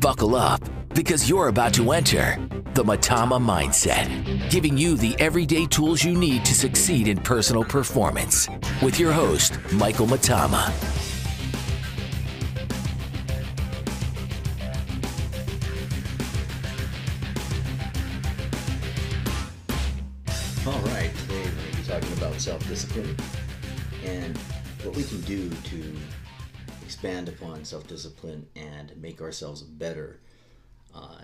Buckle up because you're about to enter the Mitama Mindset, giving you the everyday tools you need to succeed in personal performance. With your host, Michael Mitama. All right, today we're going to be talking about self discipline and what we can do to expand upon self discipline and make ourselves better uh,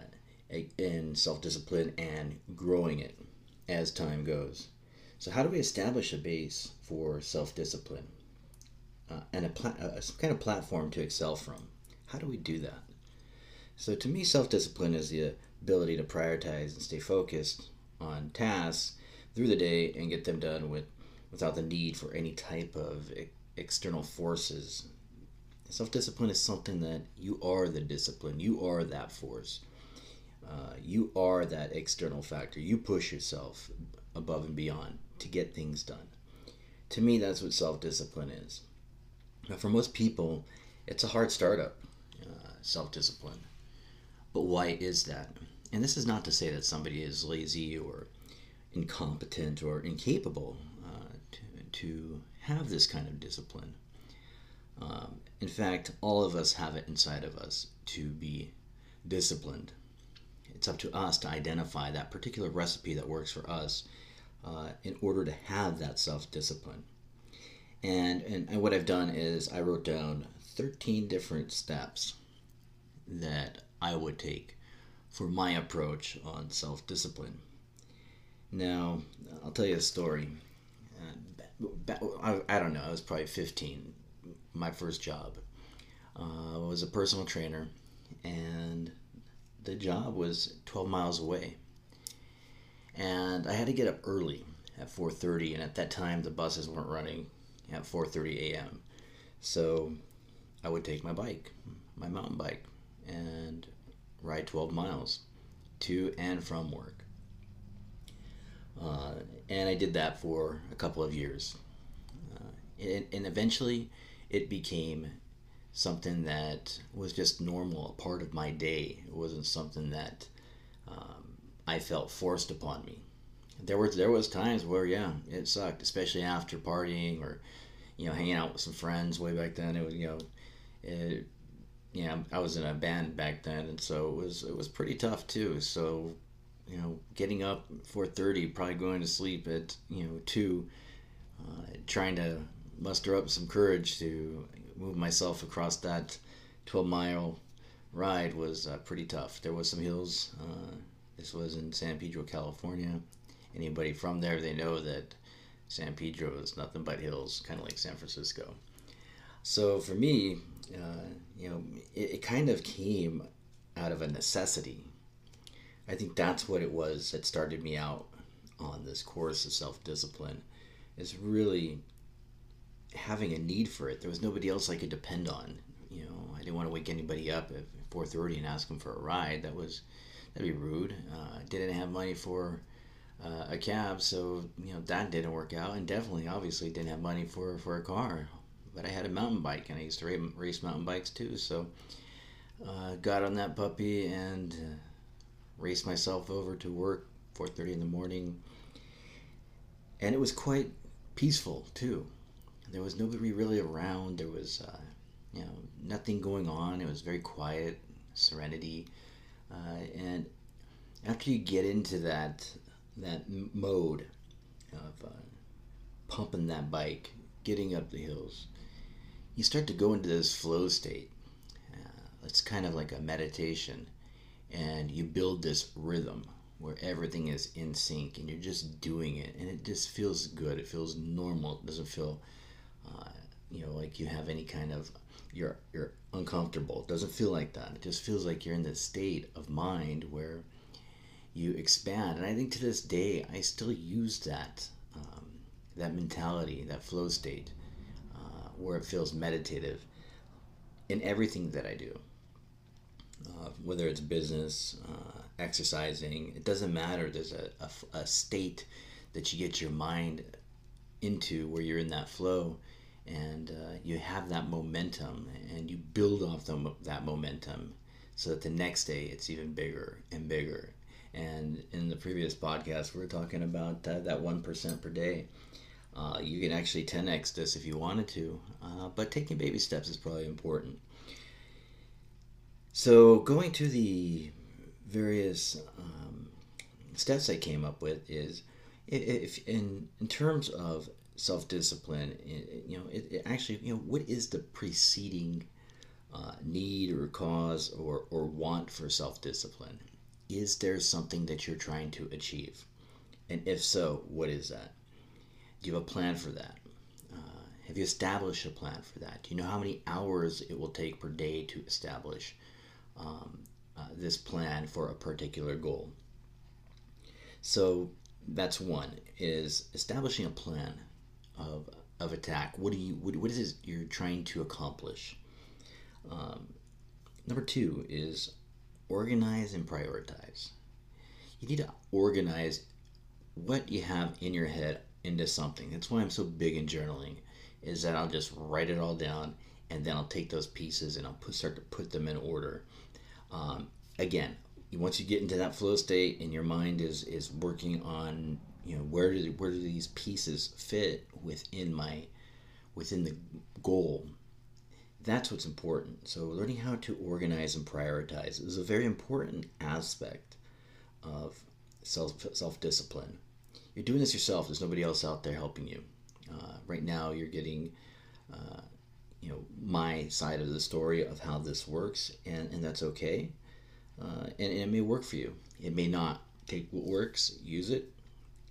in self discipline and growing it as time goes. So, how do we establish a base for self discipline uh, and a, pla- some kind of platform to excel from? How do we do that? So, to me, self discipline is the ability to prioritize and stay focused on tasks through the day and get them done with without the need for any type of external forces. Self discipline is something that you are the discipline, you are that force. Uh, you are that external factor. You push yourself above and beyond to get things done. To me, that's what self discipline is. Now, for most people, it's a hard startup, uh, self discipline. But why is that? And this is not to say that somebody is lazy or incompetent or incapable uh, to, to have this kind of discipline. Um, in fact, all of us have it inside of us to be disciplined. It's up to us to identify that particular recipe that works for us uh, in order to have that self discipline. And, and, and what I've done is I wrote down 13 different steps that I would take for my approach on self discipline. Now, I'll tell you a story. Uh, I, don't know, I was probably 15. My first job uh, I was a personal trainer, and the job was 12 miles away. And I had to get up early at 4:30, and at that time the buses weren't running at 4:30 a.m. So I would take my bike, my mountain bike, and ride 12 miles to and from work. Uh, and I did that for a couple of years. Uh, and, and, eventually it became something that was just normal, a part of my day. It wasn't something that um, I felt forced upon me. There was there was times where yeah, it sucked, especially after partying or you know hanging out with some friends way back then. It was you know, it, yeah, I was in a band back then, and so it was it was pretty tough too. So you know, getting up 4:30, probably going to sleep at you know two, uh, trying to muster up some courage to move myself across that 12 mile ride was uh, pretty tough. There was some hills. Uh, this was in San Pedro, California. Anybody from there, they know that San Pedro is nothing but hills, kind of like San Francisco. So for me, uh, you know, it, it kind of came out of a necessity I think that's what it was that started me out on this course of self discipline, is really having a need for it. There was nobody else I could depend on. You know, I didn't want to wake anybody up at 4:30 and ask them for a ride. That was that'd be rude. Uh, didn't have money for uh, a cab, so you know that didn't work out. And definitely, obviously, didn't have money for for a car. But I had a mountain bike, and I used to race mountain bikes too. So uh, got on that puppy and uh, race myself over to work 4:30 in the morning, and it was quite peaceful too. There was nobody really around. There was, uh, you know, nothing going on. It was very quiet, serenity, uh, and after you get into that that mode of uh, pumping that bike, getting up the hills, you start to go into this flow state. Uh, it's kind of like a meditation and you build this rhythm where everything is in sync and you're just doing it and it just feels good it feels normal it doesn't feel uh, you know like you have any kind of you're you're uncomfortable. It doesn't feel like that. It just feels like you're in this state of mind where you expand. And i think to this day i still use that um, that mentality that flow state uh, where it feels meditative in everything that i do. Uh, whether it's business, uh, exercising, it doesn't matter. There's a, a, a, state that you get your mind into where you're in that flow and uh, you have that momentum and you build off them, that momentum. so that the next day it's even bigger and bigger. And in the previous podcast, we were talking about uh, that 1% per day. Uh, you can actually 10x this if you wanted to, uh, but taking baby steps is probably important. So, going to the various um, steps I came up with is if in in terms of self discipline, you know, it, it, actually, you know, what is the preceding uh, need or cause or, or want for self discipline? Is there something that you're trying to achieve? And if so, what is that? Do you have a plan for that? Uh, have you established a plan for that? Do you know how many hours it will take per day to establish um, uh, this plan for a particular goal? So that's one is establishing a plan of, of attack. What do you what, what is it you're trying to accomplish? Um, number two is organize and prioritize. You need to organize what you have in your head into something. That's why I'm so big in journaling, is that I'll just write it all down and then I'll take those pieces and I'll put, start to put them in order. Um, again, once you get into that flow state and your mind is is working on you know where do where do these pieces fit within my within the goal? That's what's important. So learning how to organize and prioritize is a very important aspect of self self discipline you're doing this yourself. There's nobody else out there helping you. Uh, right now you're getting uh, you know my side of the story of how this works and and that's okay. Uh, and, and it may work for you. It may not. Take what works use it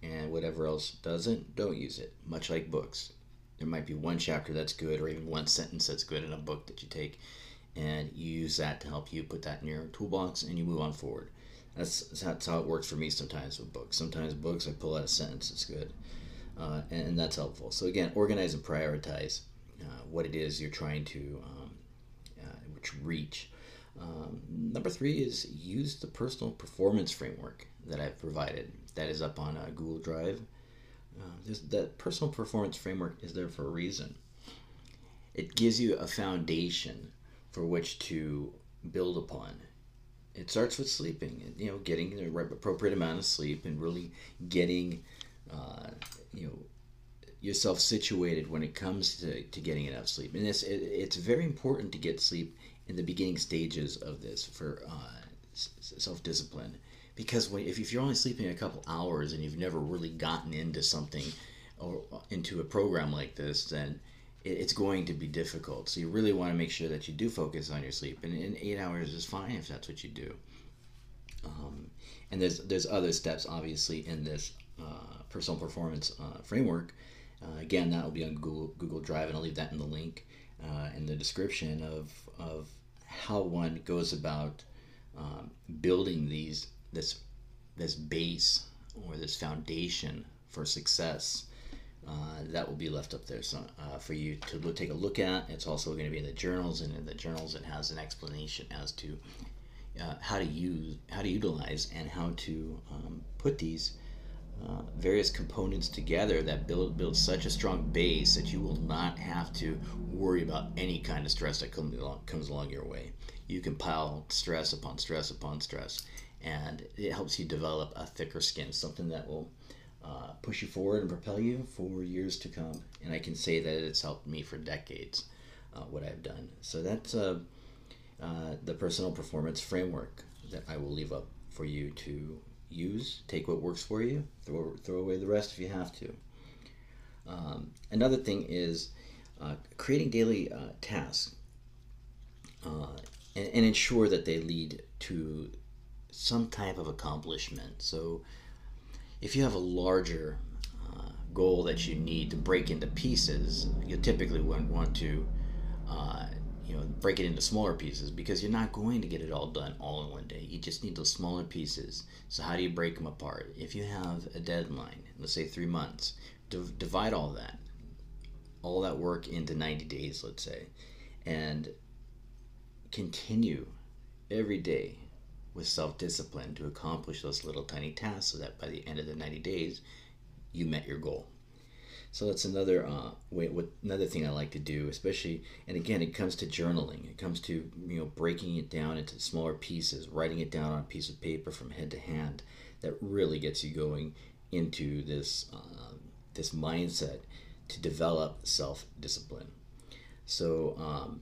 and whatever else doesn't, don't use it. Much like books. There might be one chapter that's good or even one sentence that's good in a book that you take and you use that to help you put that in your toolbox and you move on forward. That's, that's how it works for me sometimes with books. Sometimes books, I pull out a sentence that's good. Uh, and, and, that's helpful. So again, organize and prioritize uh, what it is you're trying to um, uh, reach. Um, number three is use the personal performance framework that I've provided that is up on uh, Google Drive. Uh, that personal performance framework is there for a reason. It gives you a foundation for which to build upon. It starts with sleeping, you know, getting the right appropriate amount of sleep and really getting, uh, you know, yourself situated when it comes to, to getting enough sleep. And it's, it, it's very important to get sleep in the beginning stages of this for uh, self discipline because if, you're only sleeping a couple hours and you've never really gotten into something or into a program like this, then it's going to be difficult. So you really want to make sure that you do focus on your sleep, and, and eight hours is fine if that's what you do. Um, and there's there's other steps obviously in this uh, personal performance uh, framework. Uh, again, that will be on Google Google Drive, and I'll leave that in the link uh, in the description of of how one goes about um, building these this this base or this foundation for success uh, that will be left up there so, uh, for you to look, take a look at. It's also going to be in the journals, and in the journals it has an explanation as to uh, how to use, how to utilize, and how to um, put these uh, various components together that build build such a strong base that you will not have to worry about any kind of stress that comes along, comes along your way. You can pile stress upon stress upon stress and it helps you develop a thicker skin, something that will uh, push you forward and propel you for years to come. And I can say that it's helped me for decades, uh, what I've done. So that's uh, uh the personal performance framework that I will leave up for you to use. Take what works for you, throw, throw away the rest if you have to. Um, another thing is uh, creating daily uh, tasks and, and ensure that they lead to some type of accomplishment. So if you have a larger uh, goal that you need to break into pieces, you typically want, want to uh, you know break it into smaller pieces because you're not going to get it all done all in one day. You just need those smaller pieces. So how do you break them apart? If you have a deadline, let's say three months, divide all that, all that work into 90 days, let's say, and continue every day with self discipline to accomplish those little tiny tasks so that by the end of the 90 days, you met your goal. So that's another uh, way. What another thing I like to do, especially, and again, it comes to journaling. It comes to you know breaking it down into smaller pieces, writing it down on a piece of paper from head to hand. That really gets you going into this uh, this mindset to develop self discipline. So um,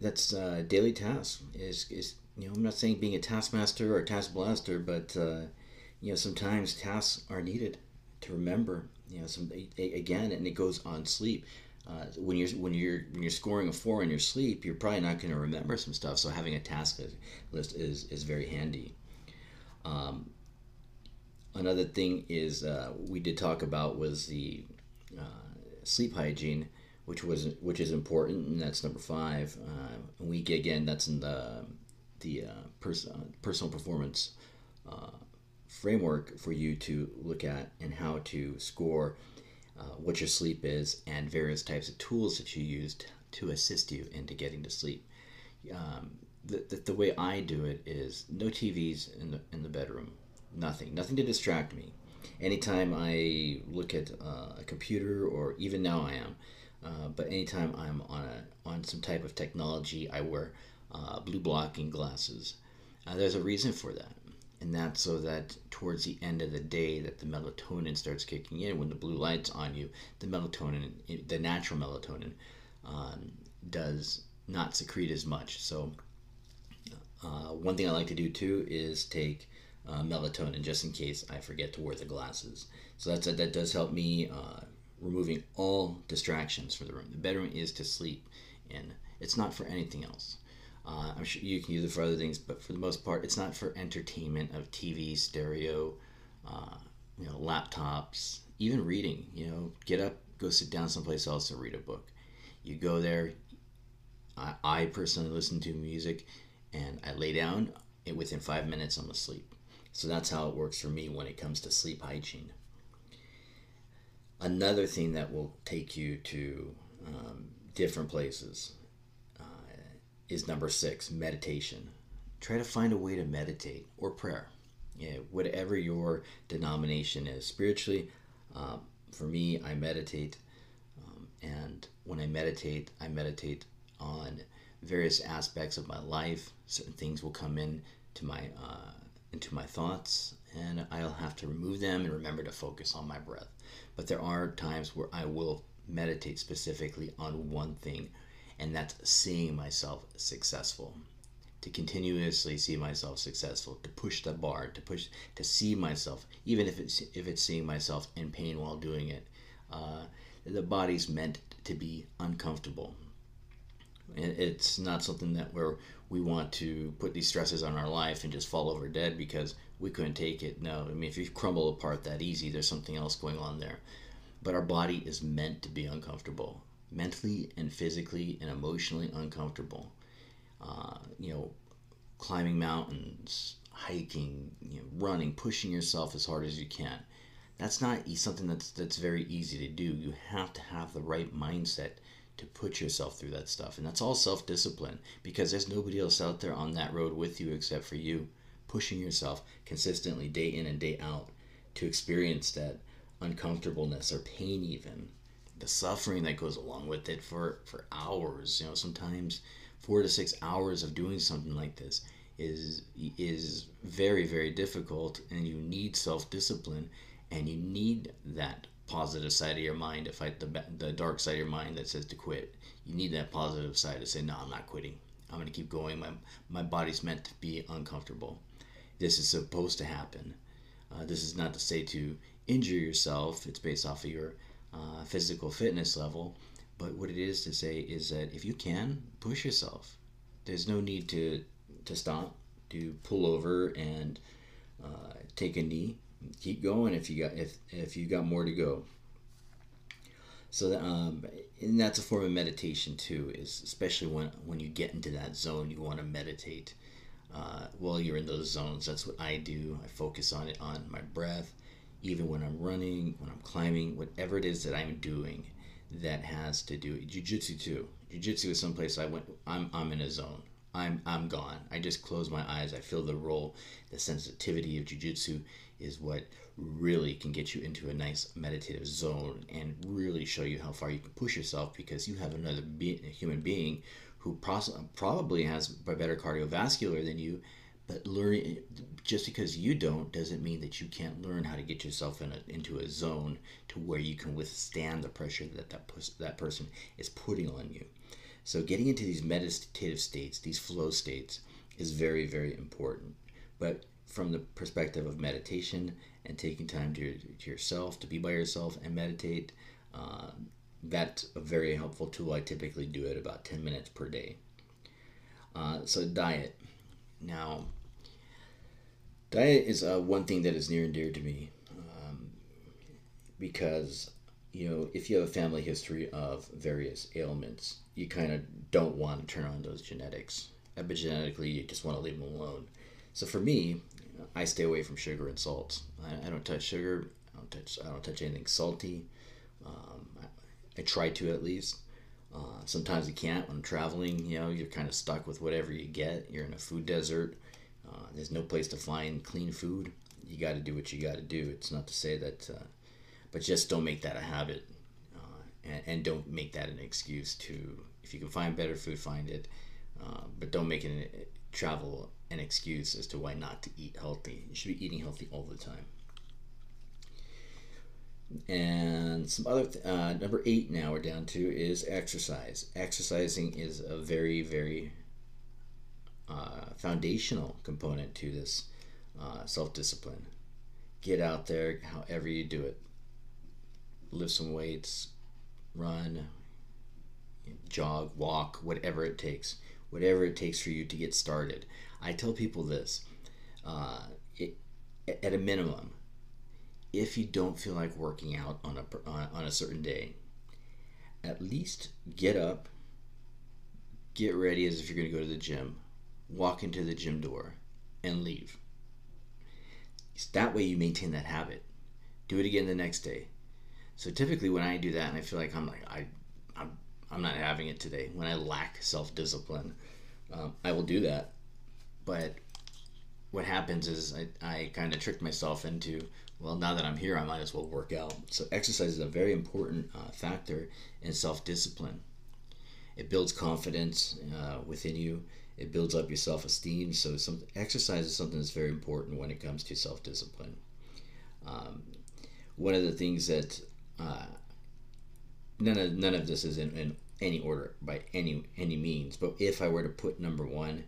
that's uh, daily task. Is is you know I'm not saying being a taskmaster or a task blaster, but uh, you know sometimes tasks are needed to remember. You know some again, and it goes on sleep. Uh, when you're when you're when you're scoring a four in your sleep, you're probably not going to remember some stuff. So having a task list is is very handy. Um, another thing is uh, we did talk about was the uh, sleep hygiene, which was which is important, and that's number five. Uh, we again that's in the the uh, pers- uh, personal performance uh, framework for you to look at and how to score what your sleep is and various types of tools that you used to assist you into getting to sleep. Um, the, the, the way I do it is no TVs in the in the bedroom Nothing. Nothing to distract me. Anytime I look at uh, a computer, or even now I am, uh, but anytime I'm on a on some type of technology, I wear uh, blue blocking glasses. Uh, there's a reason for that, and that's so that towards the end of the day, that the melatonin starts kicking in. When the blue light's on you, the melatonin, the natural melatonin, um, does not secrete as much. So, uh, one thing I like to do too is take uh, melatonin just in case I forget to wear the glasses. So that's that does help me uh, removing all distractions from the room. The bedroom is to sleep in. It's not for anything else. Uh, I'm sure you can use it for other things, but for the most part, it's not for entertainment of TV, stereo, uh, you know, laptops, even reading. You know, get up, go sit down someplace else and read a book. You go there. I, I personally listen to music, and I lay down. And within five minutes, I'm asleep. So that's how it works for me when it comes to sleep hygiene. Another thing that will take you to um, different places is number six meditation. Try to find a way to meditate or prayer. Yeah, whatever your denomination is. Spiritually, um, for me, I meditate. Um, and when I meditate, I meditate on various aspects of my life. Certain things will come in to my uh, into my thoughts and I'll have to remove them and remember to focus on my breath. But there are times where I will meditate specifically on one thing, and that's seeing myself successful. To continuously see myself successful, to push the bar, to push, to see myself, even if it's if it's seeing myself in pain while doing it. Uh, the body's meant to be uncomfortable. It's not something that where we want to put these stresses on our life and just fall over dead because we couldn't take it. No, I mean, if you crumble apart that easy, there's something else going on there. But our body is meant to be uncomfortable, mentally and physically and emotionally uncomfortable. Uh, you know, climbing mountains, hiking, you know, running, pushing yourself as hard as you can. That's not something that's that's very easy to do. You have to have the right mindset to put yourself through that stuff. And that's all self discipline because there's nobody else out there on that road with you except for you, pushing yourself consistently day in and day out to experience that uncomfortableness or pain, even the suffering that goes along with it for, for hours. You know, sometimes four to six hours of doing something like this is is very very difficult and you need self-discipline and you need that positive side of your mind to fight the, the dark side of your mind that says to quit. You need that positive side to say, no, I'm not quitting. I'm going to keep going. My, my body's meant to be uncomfortable. This is supposed to happen. Uh, this is not to say to injure yourself, it's based off of your uh, physical fitness level. But what it is to say is that if you can, push yourself. There's no need to, to stop, to pull over and uh, take a knee keep going if you got if if you got more to go. So that, um, and that's a form of meditation too. Is especially when when you get into that zone, you want to meditate. Uh, while you're in those zones, that's what I do. I focus on it on my breath, even when I'm running, when I'm climbing, whatever it is that I'm doing that has to do jiu-jitsu too. Jiu-jitsu is someplace I went I'm I'm in a zone. I'm I'm gone. I just close my eyes. I feel the roll. The sensitivity of jujitsu is what really can get you into a nice meditative zone and really show you how far you can push yourself because you have another be- human being who pros- probably has a better cardiovascular than you but learning just because you don't doesn't mean that you can't learn how to get yourself in a, into a zone to where you can withstand the pressure that that, that person is putting on you. So getting into these meditative states, these flow states, is very very important. But from the perspective of meditation and taking time to, to yourself to be by yourself and meditate, uh, that's a very helpful tool. I typically do it about 10 minutes per day. Uh, so diet now, diet is uh, one thing that is near and dear to me um, because, you know, if you have a family history of various ailments, you kind of don't want to turn on those genetics. Epigenetically, you just want to leave them alone. So for me, I stay away from sugar and salt. I, I don't touch sugar. I don't touch. I don't touch anything salty. Um, I, I try to at least. Uh, sometimes you can't when traveling. You know, you're kind of stuck with whatever you get. You're in a food desert. Uh, there's no place to find clean food. You got to do what you got to do. It's not to say that, uh, but just don't make that a habit, uh, and, and, don't make that an excuse to. If you can find better food, find it, uh, but don't make it an, travel an excuse as to why not to eat healthy. You should be eating healthy all the time and some other th- uh, number eight now we're down to is exercise. Exercising is a very very uh, foundational component to this uh, self-discipline. Get out there however you do it. Lift some weights run jog walk whatever it takes. Whatever it takes for you to get started. I tell people this uh, it, at a minimum if you don't feel like working out on a on a certain day, at least get up, get ready as if you're going to go to the gym, walk into the gym door, and leave. That way you maintain that habit. Do it again the next day. So typically when I do that and I feel like I'm like I I'm, I'm not having it today, when I lack self-discipline, um, I will do that. But what happens is I, I kind of tricked myself into well, now that I'm here, I might as well work out. So, exercise is a very important uh, factor in self discipline. It builds confidence uh, within you, it builds up your self esteem. So, some exercise is something that's very important when it comes to self discipline. Um, one of the things that uh, none of none of this is in, in any order by any any means, but if I were to put number one,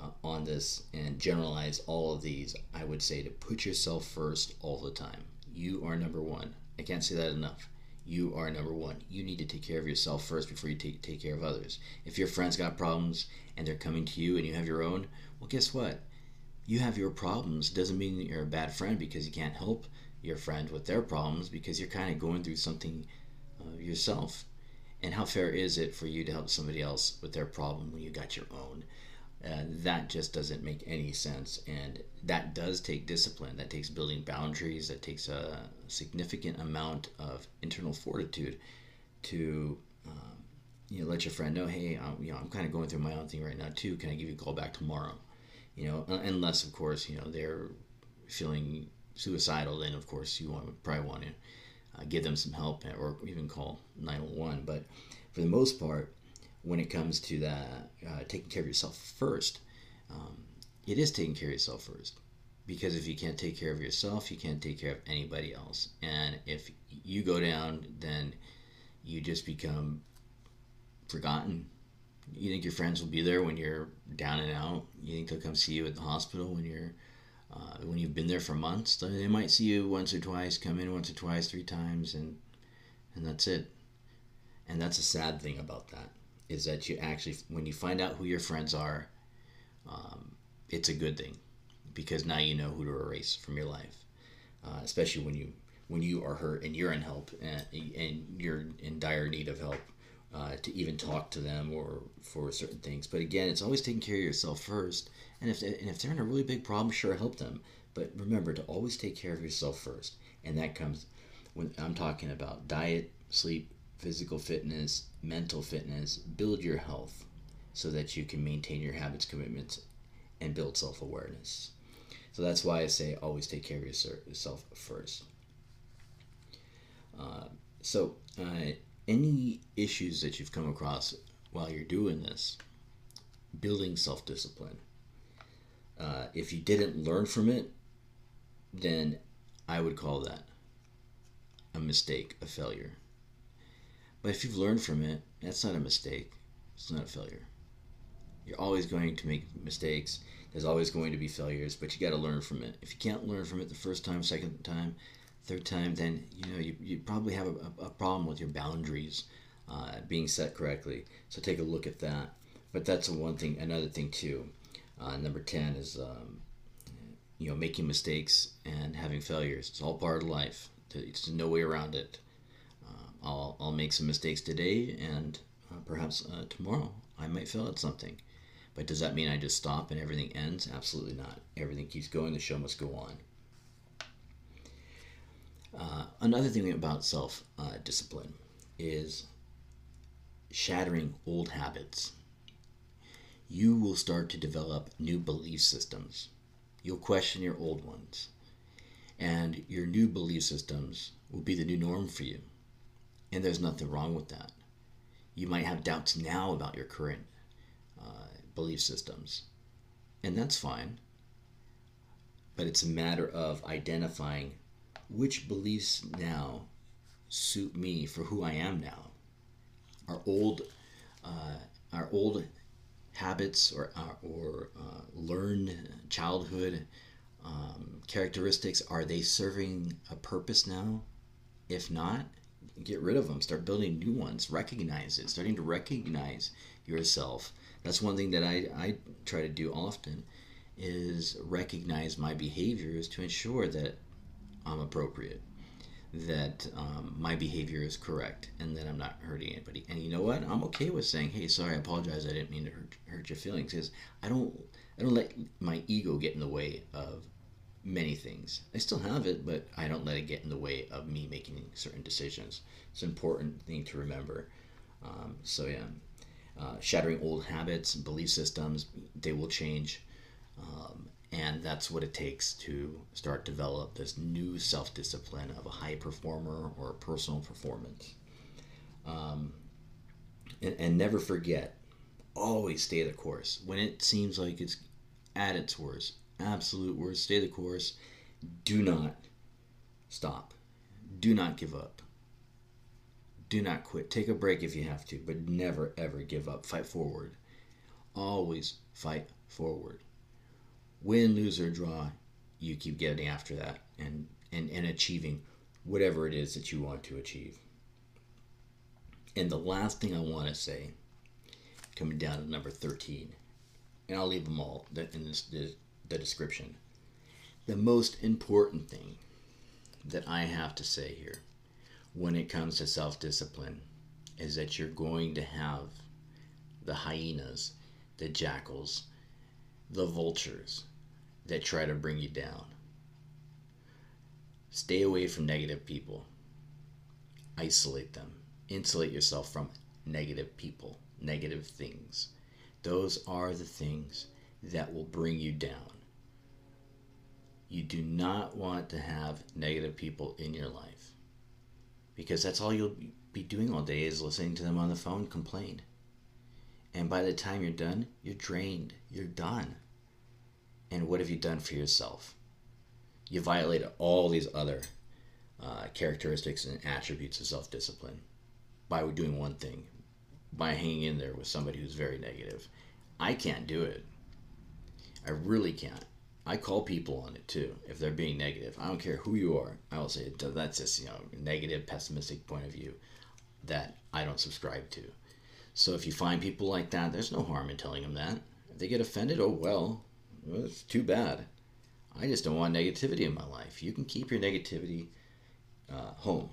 uh, on this and generalize all of these, I would say to put yourself first all the time. You are number one. I can't say that enough. You are number one. You need to take care of yourself first before you take, take care of others. If your friends got problems and they're coming to you and you have your own, well, guess what? You have your problems. Doesn't mean you're a bad friend because you can't help your friend with their problems because you're kind of going through something uh, yourself. And how fair is it for you to help somebody else with their problem when you got your own? Uh, that just doesn't make any sense. And that does take discipline. That takes building boundaries. That takes a significant amount of internal fortitude to, um, you know, let your friend know, hey, I'm, you know, I'm kind of going through my own thing right now too. Can I give you a call back tomorrow? You know, unless of course, you know, they're feeling suicidal, then of course you want probably want to uh, give them some help or even call 911. But for the most part, when it comes to that uh, taking care of yourself first, um, it is taking care of yourself first. Because if you can't take care of yourself, you can't take care of anybody else. And if you go down, then you just become forgotten. You think your friends will be there when you're down and out. You think they'll come see you at the hospital when you're uh, when you've been there for months. They might see you once or twice, come in once or twice, three times, and and that's it. And that's a sad thing about that is that you actually, when you find out who your friends are, um, it's a good thing because now you know who to erase from your life, uh, especially when you when you are hurt and you're in help and, and you're in dire need of help uh, to even talk to them or for certain things. But again, it's always taking care of yourself first. And if, and if they're in a really big problem, sure, help them. But remember to always take care of yourself first. And that comes when I'm talking about diet, sleep, physical fitness, mental fitness, build your health. so that you can maintain your habits, commitments, and build self awareness. So that's why I say always take care of yourself first. Uh, so, uh, any issues that you've come across while you're doing this, building self discipline, uh, if you didn't learn from it, then I would call that a mistake, a failure. But if you've learned from it, that's not a mistake. It's not a failure. You're always going to make mistakes. There's always going to be failures, but you got to learn from it. If you can't learn from it the first time, second time, third time, then you know you, you probably have a, a problem with your boundaries uh, being set correctly. So take a look at that. But that's one thing. Another thing too. Uh, number ten is um, you know making mistakes and having failures. It's all part of life. There's no way around it. I'll I'll make some mistakes today, and uh, perhaps uh, tomorrow I might fail at something. But does that mean I just stop and everything ends? Absolutely not. Everything keeps going. The show must go on. Uh, another thing about self uh, discipline is shattering old habits. You will start to develop new belief systems. You'll question your old ones. And your new belief systems will be the new norm for you. And there's nothing wrong with that. You might have doubts now about your current uh, belief systems. And that's fine. But it's a matter of identifying which beliefs now suit me for who I am now. Our old, uh, our old habits or uh, or uh, learned childhood um, characteristics are they serving a purpose now? If not, get rid of them. Start building new ones. Recognize it. Starting to recognize yourself. That's one thing that I, I try to do often is recognize my behaviors to ensure that I'm appropriate, that um, my behavior is correct, and that I'm not hurting anybody. And you know what? I'm okay with saying, "Hey, sorry, I apologize. I didn't mean to hurt, hurt your feelings." Because I don't, I don't let my ego get in the way of many things. I still have it, but I don't let it get in the way of me making certain decisions. It's an important thing to remember. Um, so yeah, uh, shattering old habits, and belief systems, they will change. Um, and that's what it takes to start develop this new self-discipline of a high performer or personal performance um, and, and never forget always stay the course when it seems like it's at its worst absolute worst stay the course. Do not stop. Do not give up. Do not quit. Take a break if you have to but never ever give up. Fight forward. Always fight forward. Win, lose, or draw, you keep getting after that and, and, and achieving whatever it is that you want to achieve. And the last thing I want to say, coming down to number 13, and I'll leave them all in this, the, the description. The most important thing that I have to say here when it comes to self discipline is that you're going to have the hyenas, the jackals, the vultures that try to bring you down. Stay away from negative people. Isolate them. Insulate yourself from negative people, negative things. Those are the things that will bring you down. You do not want to have negative people in your life because that's all you'll be doing all day is listening to them on the phone complain. And by the time you're done, you're drained. You're done. And what have you done for yourself? You violated all these other uh, characteristics and attributes of self discipline by doing one thing, by hanging in there with somebody who's very negative. I can't do it. I really can't. I call people on it too if they're being negative. I don't care who you are. I will say that's just you know negative, pessimistic point of view that I don't subscribe to. So if you find people like that, there's no harm in telling them that. If they get offended, oh well. well it's too bad. I just don't want negativity in my life. You can keep your negativity uh, home.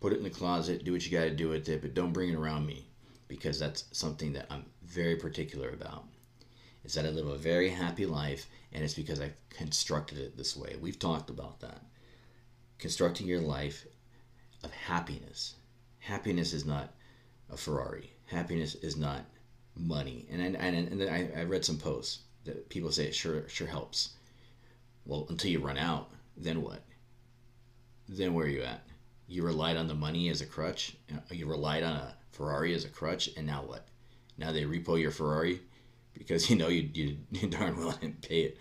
Put it in the closet. Do what you got to do with it, but don't bring it around me because that's something that I'm very particular about. Is that I live a very happy life, and it's because I've constructed it this way. We've talked about that. Constructing your life of happiness. Happiness is not a Ferrari. Happiness is not money. And and, and, and I, I read some posts that people say it sure sure helps. Well, until you run out, then what? Then where are you at? You relied on the money as a crutch. You relied on a Ferrari as a crutch, and now what? Now they repo your Ferrari because you know you, you, you darn well didn't pay it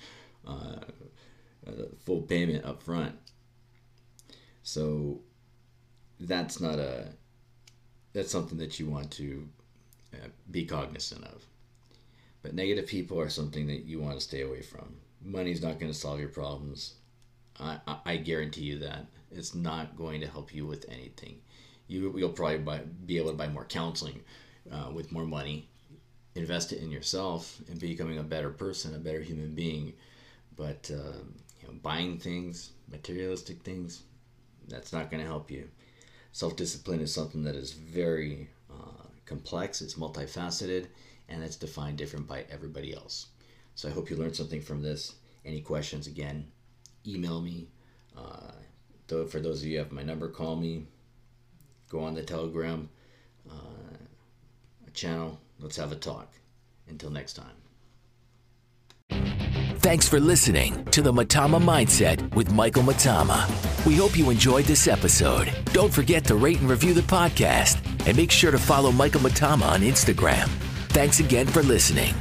uh, full payment up front. So that's not a that's something that you want to uh, be cognizant of. But negative people are something that you want to stay away from. Money's not going to solve your problems. I, I, I guarantee you that. It's not going to help you with anything. You, you'll probably buy, be able to buy more counseling uh, with more money, invest it in yourself, and becoming a better person, a better human being. But uh, you know, buying things, materialistic things, that's not going to help you. Self discipline is something that is very uh, complex, it's multifaceted, and it's defined different by everybody else. So I hope you learned something from this. Any questions, again, email me. Uh, for those of you who have my number, call me. Go on the Telegram uh, channel. Let's have a talk. Until next time. Thanks for listening to the Mitama Mindset with Michael Mitama. We hope you enjoyed this episode. Don't forget to rate and review the podcast and make sure to follow Michael Mitama on Instagram. Thanks again for listening.